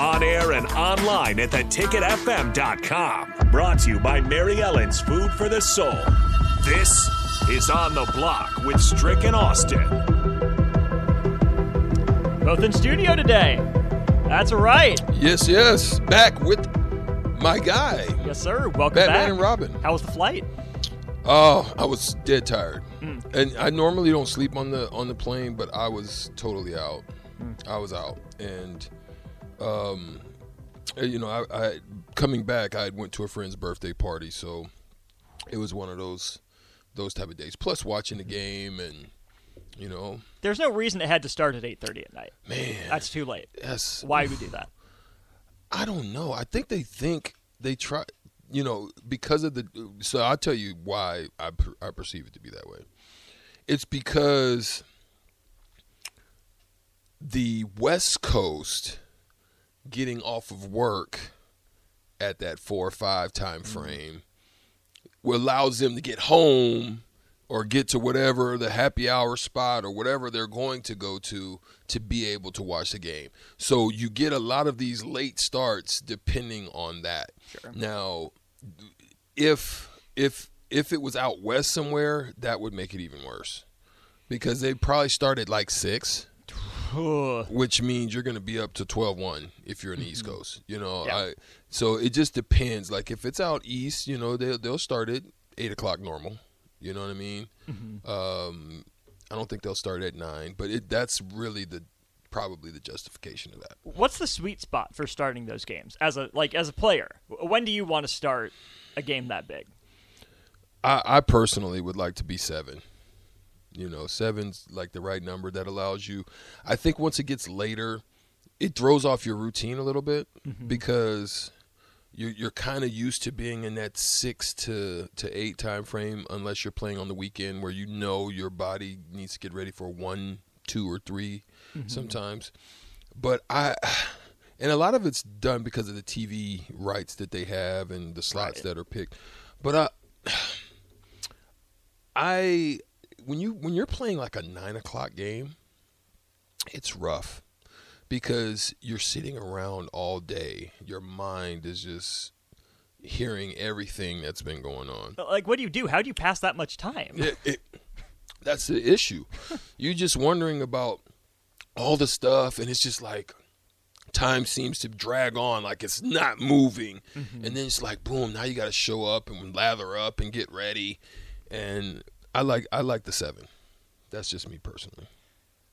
On air and online at theticketfm.com. Brought to you by Mary Ellen's Food for the Soul. This is On the Block with Strick and Austin. Both in studio today. That's right. Yes, yes. Back with my guy, Yes, sir. Welcome Batman back. and Robin. How was the flight? Oh, I was dead tired, Hmm. and I normally don't sleep on the on the plane, but I was totally out. Hmm. I was out, and um, uh, you know, I, I coming back, I went to a friend's birthday party, so it was one of those those type of days. Plus, watching the game, and you know, There's no reason it had to start at 8:30 at night. man, That's too late. that's Why would we do that? I don't know. I think they think they try, you know, because of the. So I'll tell you why I I perceive it to be that way. It's because the West Coast getting off of work at that four or five time mm-hmm. frame allows them to get home or get to whatever the happy hour spot or whatever they're going to go to to be able to watch the game. So you get a lot of these late starts depending on that. Now, if if if it was out west somewhere, that would make it even worse because they probably start at like six. Which means you're going to be up to 12-1 if you're in the East Coast. You know, Yeah. I, so it just depends. Like if it's out east, you know, they'll they'll start at eight o'clock normal. You know what I mean? Um, I don't think they'll start at nine, but it, that's really the probably the justification of that. What's the sweet spot for starting those games as a like as a player? When do you want to start a game that big? I, I personally would like to be seven. You know, seven's like the right number that allows you. I think once it gets later, it throws off your routine a little bit mm-hmm. because you're you're kind of used to being in that six to to eight time frame, unless you're playing on the weekend where you know your body needs to get ready for one, two, or 3 mm-hmm. sometimes. But I. And a lot of it's done because of the TV rights that they have and the slots Right. that are picked. But I, I when you when you're playing like a nine o'clock game, it's rough because you're sitting around all day. Your mind is just hearing everything that's been going on. Like, what do you do? How do you pass that much time? It, it, that's the issue. you're just wondering about all the stuff, and it's just like time seems to drag on, like it's not moving, mm-hmm. and then it's like boom. Now you got to show up and lather up and get ready, and I like I like the seven. That's just me personally.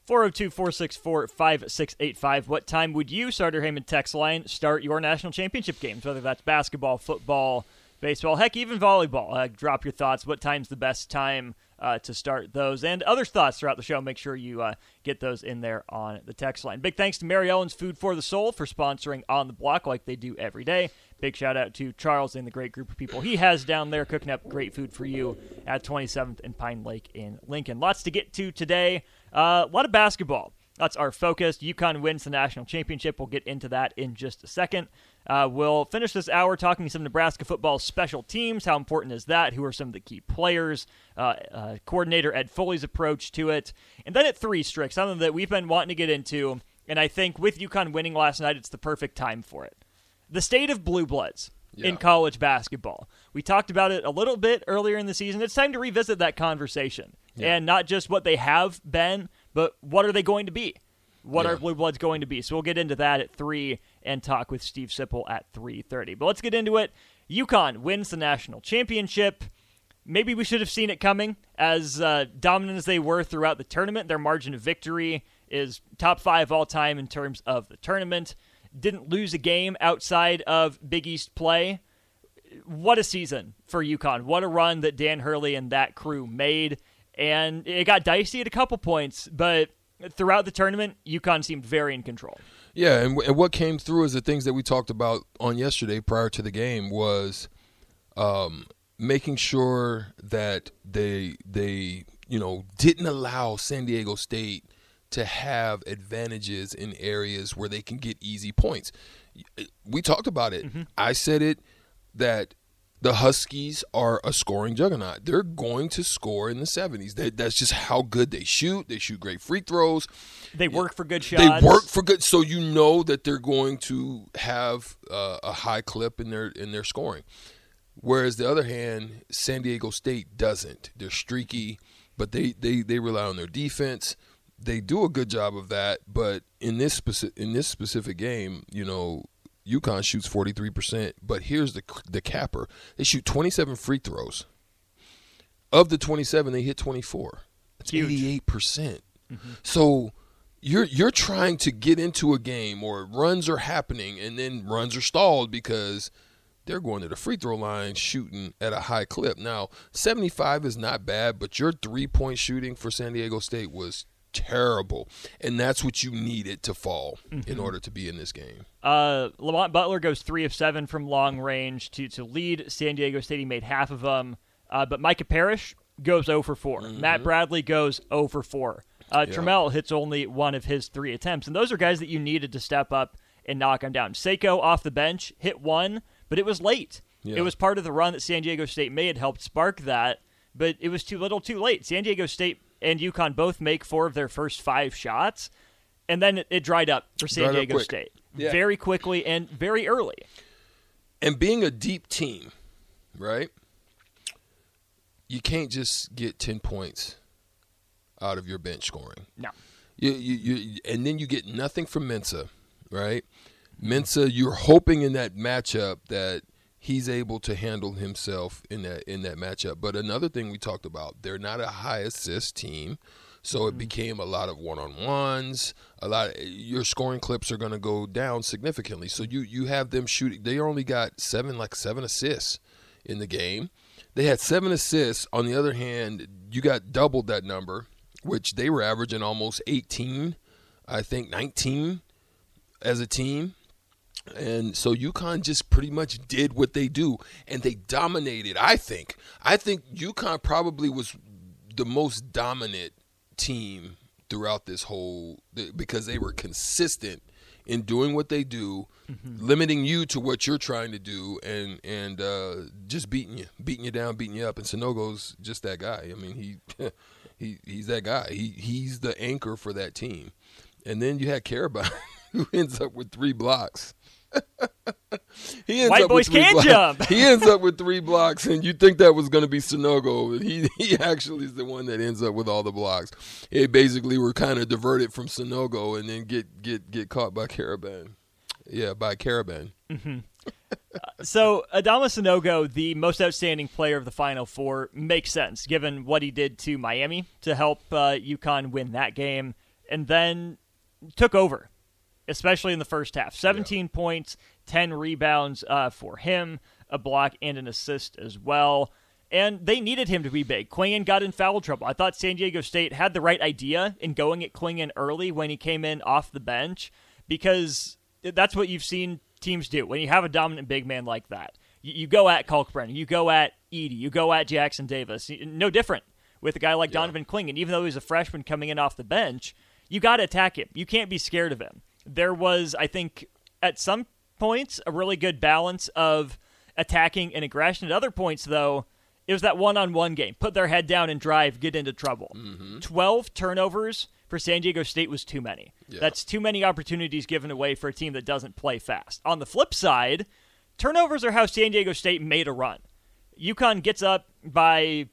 402 464 5685. What time would you, Starter Heyman text line, start your national championship games? Whether that's basketball, football, baseball, heck, even volleyball. Uh, drop your thoughts. What time's the best time uh, to start those? And other thoughts throughout the show. Make sure you uh, get those in there on the text line. Big thanks to Mary Ellen's Food for the Soul for sponsoring On the Block like they do every day. Big shout out to Charles and the great group of people he has down there cooking up great food for you at 27th and Pine Lake in Lincoln. Lots to get to today. Uh, a lot of basketball. That's our focus. UConn wins the national championship. We'll get into that in just a second. Uh, we'll finish this hour talking some Nebraska football special teams. How important is that? Who are some of the key players? Uh, uh, coordinator Ed Foley's approach to it. And then at three, Strick, something that we've been wanting to get into. And I think with UConn winning last night, it's the perfect time for it. The state of blue bloods in college basketball. We talked about it a little bit earlier in the season. It's time to revisit that conversation. And not just what they have been, but what are they going to be? What Yeah. are blue bloods going to be? So we'll get into that at 3 and talk with Steve Sipple at 3:30. But let's get into it. UConn wins the national championship. Maybe we should have seen it coming. As uh, dominant as they were throughout the tournament, their margin of victory is top five all time in terms of the tournament. Didn't lose a game outside of Big East play. What a season for UConn. What a run that Dan Hurley and that crew made. And it got dicey at a couple points, but throughout the tournament, UConn seemed very in control. Yeah, and, and what came through is the things that we talked about on yesterday prior to the game was um, making sure that they they you know didn't allow San Diego State to have advantages in areas where they can get easy points. We talked about it. Mm-hmm. I said it that the Huskies are a scoring juggernaut. They're going to score in the 70s. They, that's just how good they shoot. They shoot great free throws. They work for good shots. They work for good, so you know that they're going to have uh, a high clip in their in their scoring. Whereas the other hand, San Diego State doesn't. They're streaky, but they, they, they rely on their defense. They do a good job of that, but in this specific in this specific game, you know, UConn shoots 43%, but here's the the capper. They shoot 27 free throws. Of the 27, they hit 24. That's Huge. 88%. percent mm hmm So you're you're trying to get into a game or runs are happening and then runs are stalled because they're going to the free throw line shooting at a high clip. Now, 75 is not bad, but your three-point shooting for San Diego State was terrible, and that's what you needed to fall mm-hmm. in order to be in this game. Uh, Lamont Butler goes three of seven from long range to to lead San Diego State. He made half of them, uh, but Micah Parrish goes 0 for 4. Mm-hmm. Matt Bradley goes 0 for 4. Uh, yeah. Trammell hits only one of his three attempts, and those are guys that you needed to step up and knock them down. Seiko off the bench hit one, but it was late. Yeah. It was part of the run that San Diego State made, helped spark that, but it was too little, too late. San Diego State and UConn both make four of their first five shots, and then it, it dried up for San dried Diego State yeah. very quickly and very early. And being a deep team, right? You can't just get ten points out of your bench scoring. No. You, you, you, and then you get nothing from Mensah, right? Mensah, you're hoping in that matchup that – he's able to handle himself in that in that matchup. But another thing we talked about, they're not a high assist team. So it mm-hmm. became a lot of one-on-ones. A lot of, your scoring clips are going to go down significantly. So you you have them shooting. They only got seven like seven assists in the game. They had seven assists. On the other hand, you got doubled that number, which they were averaging almost 18, I think 19 as a team. And so UConn just pretty much did what they do, and they dominated. I think. I think UConn probably was the most dominant team throughout this whole because they were consistent in doing what they do, mm-hmm. limiting you to what you're trying to do, and and uh, just beating you, beating you down, beating you up. And Sanogo's just that guy. I mean, he he he's that guy. He he's the anchor for that team. And then you had Karaban, who ends up with three blocks. he ends White up boys with can blocks. jump. he ends up with three blocks, and you think that was going to be Sanogo. He he actually is the one that ends up with all the blocks. It basically were kind of diverted from Sanogo, and then get get get caught by Karaban. Yeah, by Karaban. Mm-hmm. uh, so Adama Sanogo, the most outstanding player of the Final Four, makes sense given what he did to Miami to help uh, UConn win that game, and then took over especially in the first half. 17 yeah. points, 10 rebounds uh, for him, a block and an assist as well. And they needed him to be big. Clingan got in foul trouble. I thought San Diego State had the right idea in going at Clingan early when he came in off the bench because that's what you've seen teams do when you have a dominant big man like that. You, you go at Kalkbrenner, you go at Edey, you go at Jackson Davis. No different with a guy like yeah. Donovan Clingan. Even though he's a freshman coming in off the bench, you got to attack him. You can't be scared of him there was, I think, at some points, a really good balance of attacking and aggression. At other points, though, it was that one on one game. Put their head down and drive, get into trouble. Mm-hmm. 12 turnovers for San Diego State was too many. Yeah. That's too many opportunities given away for a team that doesn't play fast. On the flip side, turnovers are how San Diego State made a run. UConn gets up by,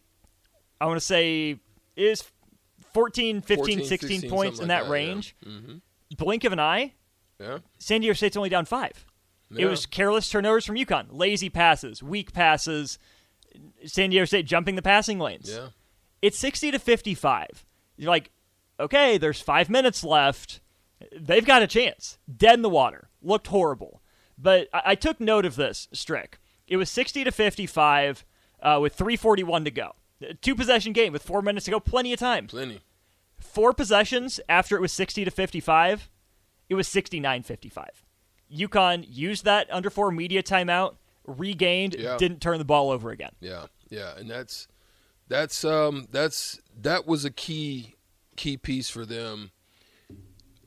I want to say, is 14, 15, 14, 16, 16 points in that, that range. Yeah. Mm-hmm blink of an eye, yeah. San Diego State's only down five. Yeah. It was careless turnovers from UConn, lazy passes, weak passes, San Diego State jumping the passing lanes. Yeah. It's 60 to 55. You're like, okay, there's five minutes left. They've got a chance. Dead in the water. Looked horrible. But I, I took note of this, Strick. It was 60 to 55 uh, with 341 to go. Two possession game with four minutes to go. Plenty of time. Plenty. Four possessions after it was 60 to 55, it was 69 55. UConn used that under four media timeout, regained, Yeah. didn't turn the ball over again. Yeah, yeah, and that's that's um that's that was a key key piece for them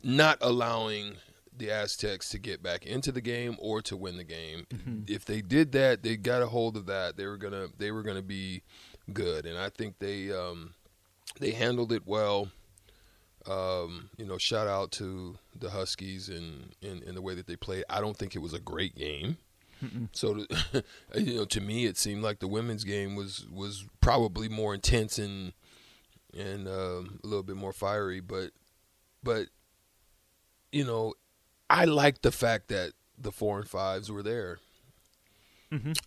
not allowing the Aztecs to get back into the game or to win the game. If they did that, they got a hold of that. They were gonna they were gonna be good, and I think they um, they handled it well. Um, you know, shout out to the Huskies and in, in the way that they played. I don't think it was a great game. So, to, you know, to me, it seemed like the women's game was was probably more intense and and um, a little bit more fiery. But, but you know, I like the fact that the four and fives were there.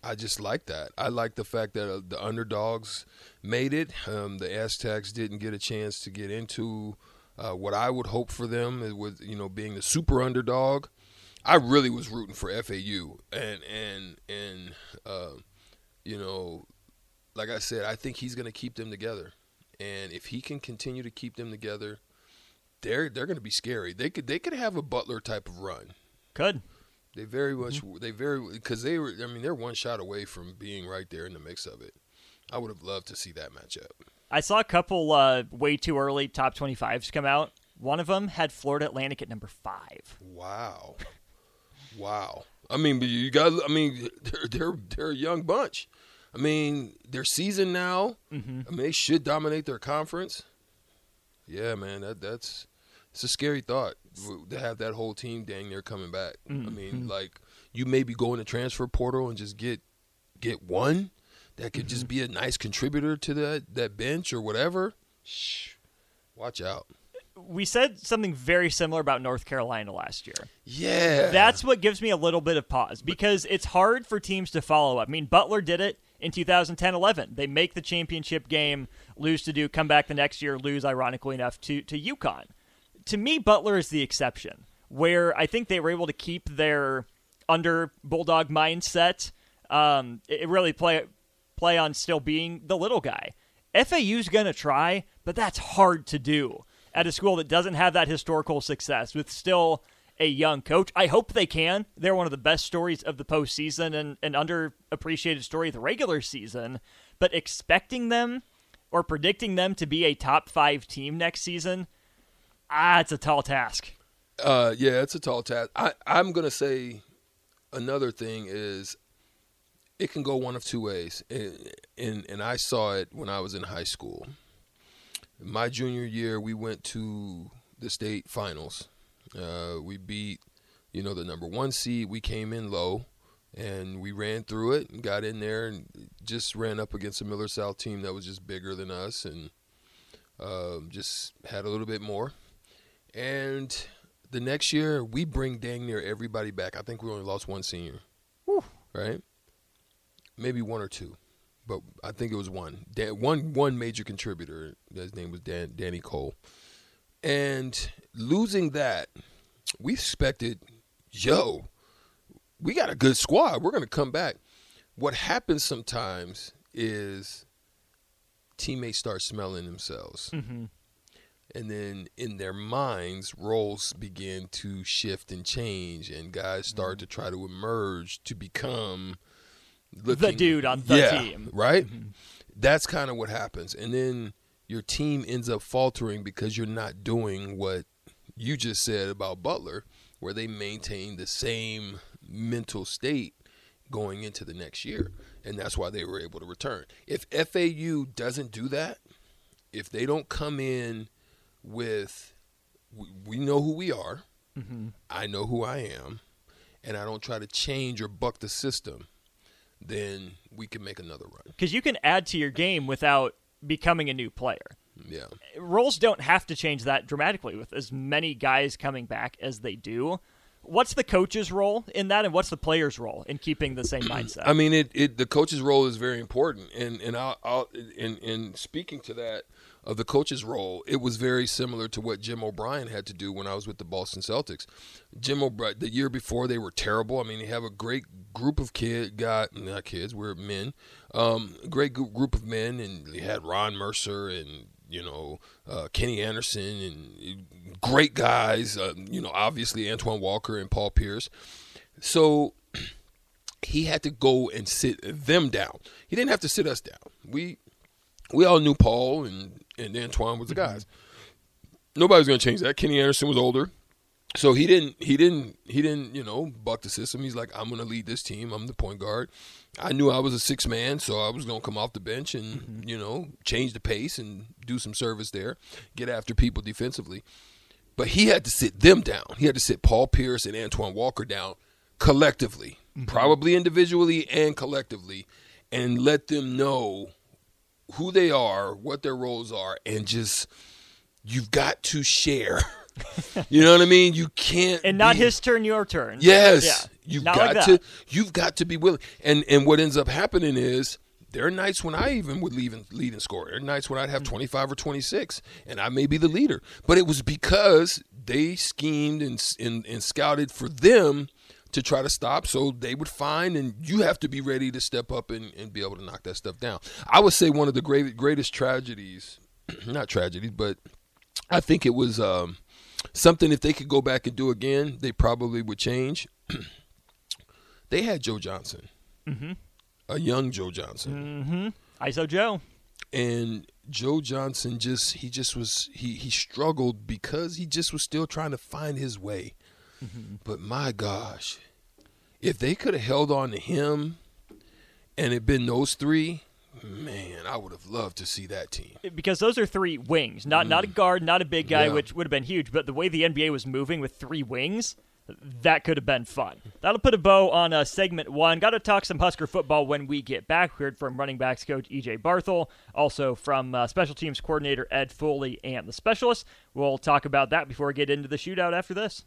I just like that. I like the fact that uh, the underdogs made it. Um, the Aztecs didn't get a chance to get into uh, what I would hope for them it was, you know, being the super underdog. I really was rooting for FAU, and and and uh, you know, like I said, I think he's going to keep them together, and if he can continue to keep them together, they're they're going to be scary. They could they could have a Butler type of run. Could. They very much they very because they were. I mean, they're one shot away from being right there in the mix of it. I would have loved to see that matchup. I saw a couple uh, way too early top 25s come out. One of them had Florida Atlantic at number five. Wow, wow. I mean, you got. I mean, they're they're they're a young bunch. I mean, they're seasoned now. Mm-hmm. I mean, they should dominate their conference. Yeah, man, that that's it's a scary thought to have that whole team dang near coming back. I mean, like you maybe go in the transfer portal and just get get one that could just be a nice contributor to that that bench or whatever. Shh, watch out. We said something very similar about North Carolina last year. Yeah, That's what gives me a little bit of pause because it's hard for teams to follow up. I mean, Butler did it in 2010 11. They make the championship game, lose to Duke, come back the next year, lose, ironically enough, to, to UConn. To me, Butler is the exception, where I think they were able to keep their under Bulldog mindset. Um, it it really play, play on still being the little guy. FAU's going to try, but that's hard to do at a school that doesn't have that historical success with still a young coach. I hope they can. They're one of the best stories of the postseason and an underappreciated story of the regular season. But expecting them or predicting them to be a top five team next season, ah, it's a tall task. Uh, yeah, it's a tall task. I, I'm gonna say another thing is it can go one of two ways, and, and and I saw it when I was in high school. My junior year, we went to the state finals. Uh, we beat, you know, the number one seed. We came in low, and we ran through it and got in there and just ran up against a Millard South team that was just bigger than us and um, just had a little bit more. And the next year, we bring dang near everybody back. I think we only lost one senior, right? Maybe one or two, but I think it was one. Dan, one one major contributor. His name was Dan, Danny Cole. And losing that, we expected, yo, we got a good squad. We're going to come back. What happens sometimes is teammates start smelling themselves. Mm-hmm. And then in their minds, roles begin to shift and change, and guys start mm-hmm. to try to emerge to become looking, dude on the Yeah, team. Right? Mm-hmm. That's kind of what happens. And then your team ends up faltering because you're not doing what you just said about Butler, where they maintain the same mental state going into the next year. And that's why they were able to return. If FAU doesn't do that, if they don't come in with, we, we know who we are, mm-hmm. I know who I am, and I don't try to change or buck the system, then we can make another run. Because you can add to your game without becoming a new player. Yeah. roles don't have to change that dramatically with as many guys coming back as they do. What's the coach's role in that, and what's the player's role in keeping the same mindset? I mean, it, it the coach's role is very important, and and I'll, I'll in in speaking to that of the coach's role, it was very similar to what Jim O'Brien had to do when I was with the Boston Celtics. Jim O'Brien, the year before, they were terrible. I mean, they have a great group of kid, got not kids, we're men, um, great gr- group of men, and they had Ron Mercer and you know, uh, Kenny Anderson and great guys. Uh, you know, obviously Antoine Walker and Paul Pierce. So he had to go and sit them down. He didn't have to sit us down. We we all knew Paul and and Antoine was the guys. Nobody was going to change that. Kenny Anderson was older. So he didn't he didn't he didn't, you know, buck the system. He's like, I'm gonna lead this team. I'm the point guard. I knew I was a six man, so I was gonna come off the bench and, mm-hmm. you know, change the pace and do some service there, get after people defensively. But he had to sit them down. He had to sit Paul Pierce and Antoine Walker down collectively, mm-hmm. probably individually and collectively, and let them know who they are, what their roles are, and just you've got to share. you know what I mean? You can't And not be, his turn, your turn. Yes. Yeah. You've not got like to you've got to be willing. And and what ends up happening is there are nights when I even would leave and lead and score. There are nights when I'd have mm. 25 or 26, and I may be the leader. But it was because they schemed and, and, and scouted for them to try to stop. So they would find and you have to be ready to step up and, and be able to knock that stuff down. I would say one of the great, greatest tragedies not tragedies but i think it was um, something if they could go back and do again they probably would change. They had joe johnson. Mm-hmm. a young joe johnson. Mm-hmm. iso joe. And joe johnson just he just was he he struggled because he just was still trying to find his way Mm-hmm. But my gosh, if they could have held on to him and it been those three, man, I would have loved to see that team. Because those are three wings, not mm. not a mm. guard, not a big guy, yeah. which would have been huge. But the way the NBA was moving with three wings, that could have been fun. That'll put a bow on uh, segment one. Got to talk some Husker football when we get back. We heard from running backs coach EJ Barthel, also from uh, special teams coordinator Ed Foley and the specialists. We'll talk about that before we get into the shootout after this.